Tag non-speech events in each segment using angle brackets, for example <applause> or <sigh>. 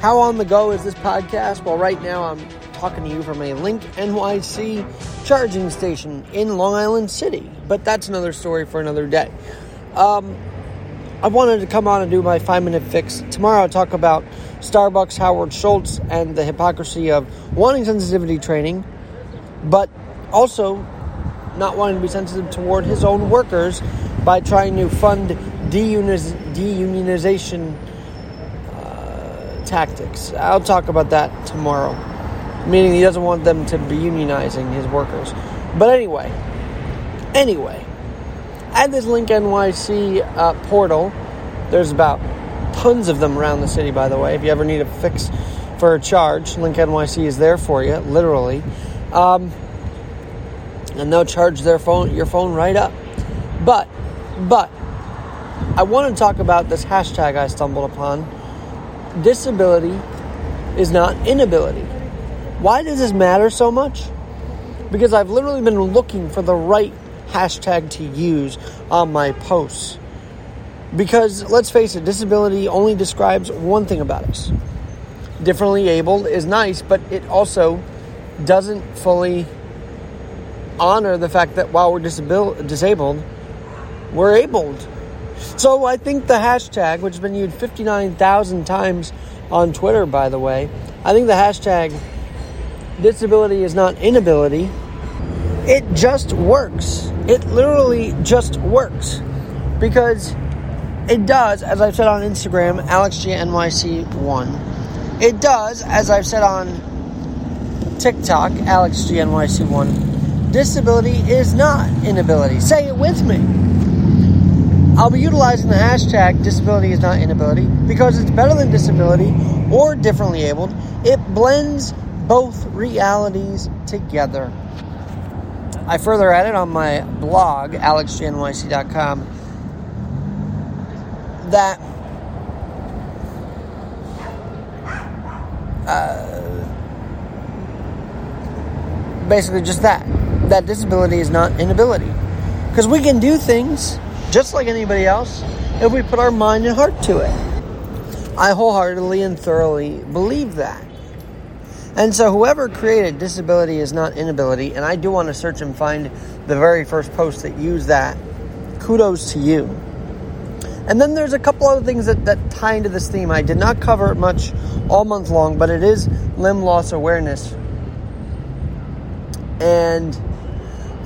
How on the go is this podcast? Well, right now I'm talking to you from a Link NYC charging station in Long Island City, but that's another story for another day. Um, I wanted to come on and do my five minute fix. Tomorrow I'll talk about Starbucks, Howard Schultz, and the hypocrisy of wanting sensitivity training, but also not wanting to be sensitive toward his own workers by trying to fund deunionization tactics. I'll talk about that tomorrow, meaning he doesn't want them to be unionizing his workers. But anyway, anyway, at this Link NYC uh, portal, there's about tons of them around the city, by the way. If you ever need a fix for a charge, Link NYC is there for you, literally. Um, and they'll charge their phone, your phone right up. But, but, I want to talk about this hashtag I stumbled upon. Disability is not inability. Why does this matter so much? Because I've literally been looking for the right hashtag to use on my posts. Because let's face it, disability only describes one thing about us. Differently abled is nice, but it also doesn't fully honor the fact that while we're disabil- disabled, we're abled. So I think the hashtag, which has been used 59,000 times on Twitter, by the way, I think the hashtag disability is not inability. It just works. It literally just works. Because it does, as I've said on Instagram, AlexGNYC1. It does, as I've said on TikTok, AlexGNYC1. Disability is not inability. Say it with me. I'll be utilizing the hashtag disability is not inability because it's better than disability or differently abled. It blends both realities together. I further added on my blog, alexjnyc.com, that uh, basically just that that disability is not inability because we can do things just like anybody else if we put our mind and heart to it i wholeheartedly and thoroughly believe that and so whoever created disability is not inability and i do want to search and find the very first post that used that kudos to you and then there's a couple other things that, that tie into this theme. I did not cover it much all month long, but it is limb loss awareness. And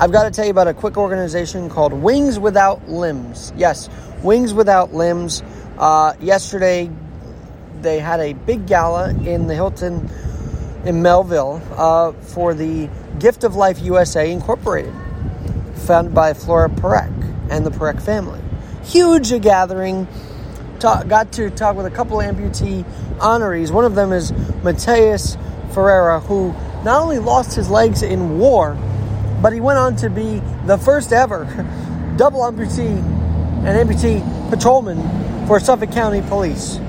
I've got to tell you about a quick organization called Wings Without Limbs. Yes, Wings Without Limbs. Uh, yesterday, they had a big gala in the Hilton in Melville uh, for the Gift of Life USA Incorporated, founded by Flora Parekh and the Parekh family huge gathering. Talk, got to talk with a couple amputee honorees. One of them is Matias Ferreira, who not only lost his legs in war, but he went on to be the first ever <laughs> double amputee and amputee patrolman for Suffolk County Police.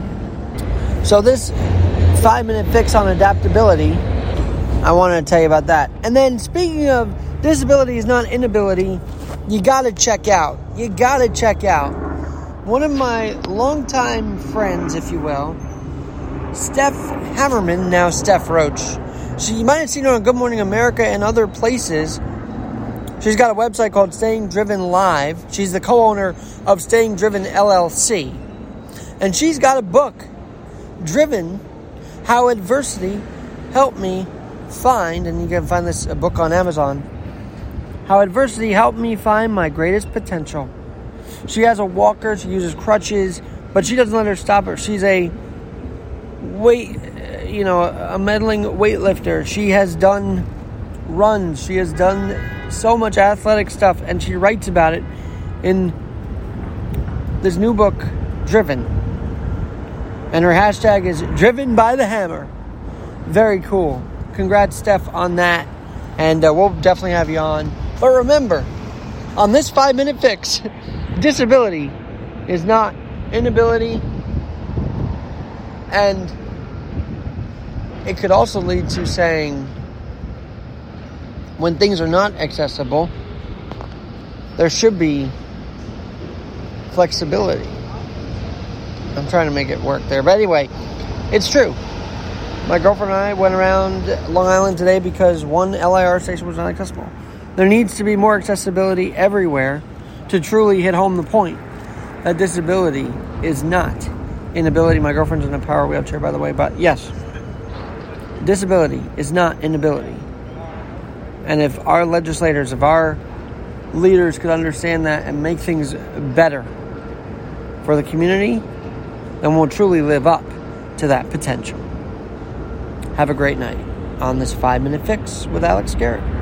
So this five minute fix on adaptability, I wanted to tell you about that. And then speaking of disability is not inability, you got to check out. You got to check out one of my longtime friends, if you will, Steph Hammerman, now Steph Roach. She, you might have seen her on Good Morning America and other places. She's got a website called Staying Driven Live. She's the co owner of Staying Driven LLC. And she's got a book, Driven How Adversity Helped Me Find, and you can find this book on Amazon how adversity helped me find my greatest potential. She has a walker, she uses crutches, but she doesn't let her stop her. She's a weight, you know, a medaling weightlifter. She has done runs, she has done so much athletic stuff, and she writes about it in this new book, Driven. And her hashtag is Driven by the Hammer. Very cool. Congrats, Steph, on that. And uh, we'll definitely have you on. But remember, on this five minute fix, <laughs> disability is not inability, and it could also lead to saying when things are not accessible, there should be flexibility. I'm trying to make it work there. But anyway, it's true. My girlfriend and I went around Long Island today because one LIRR station was not accessible. There needs to be more accessibility everywhere to truly hit home the point that disability is not inability. My girlfriend's in a power wheelchair, by the way, but yes, disability is not inability. And if our legislators, if our leaders could understand that and make things better for the community, then we'll truly live up to that potential. Have a great night on this five minute fix with Alex Garrett.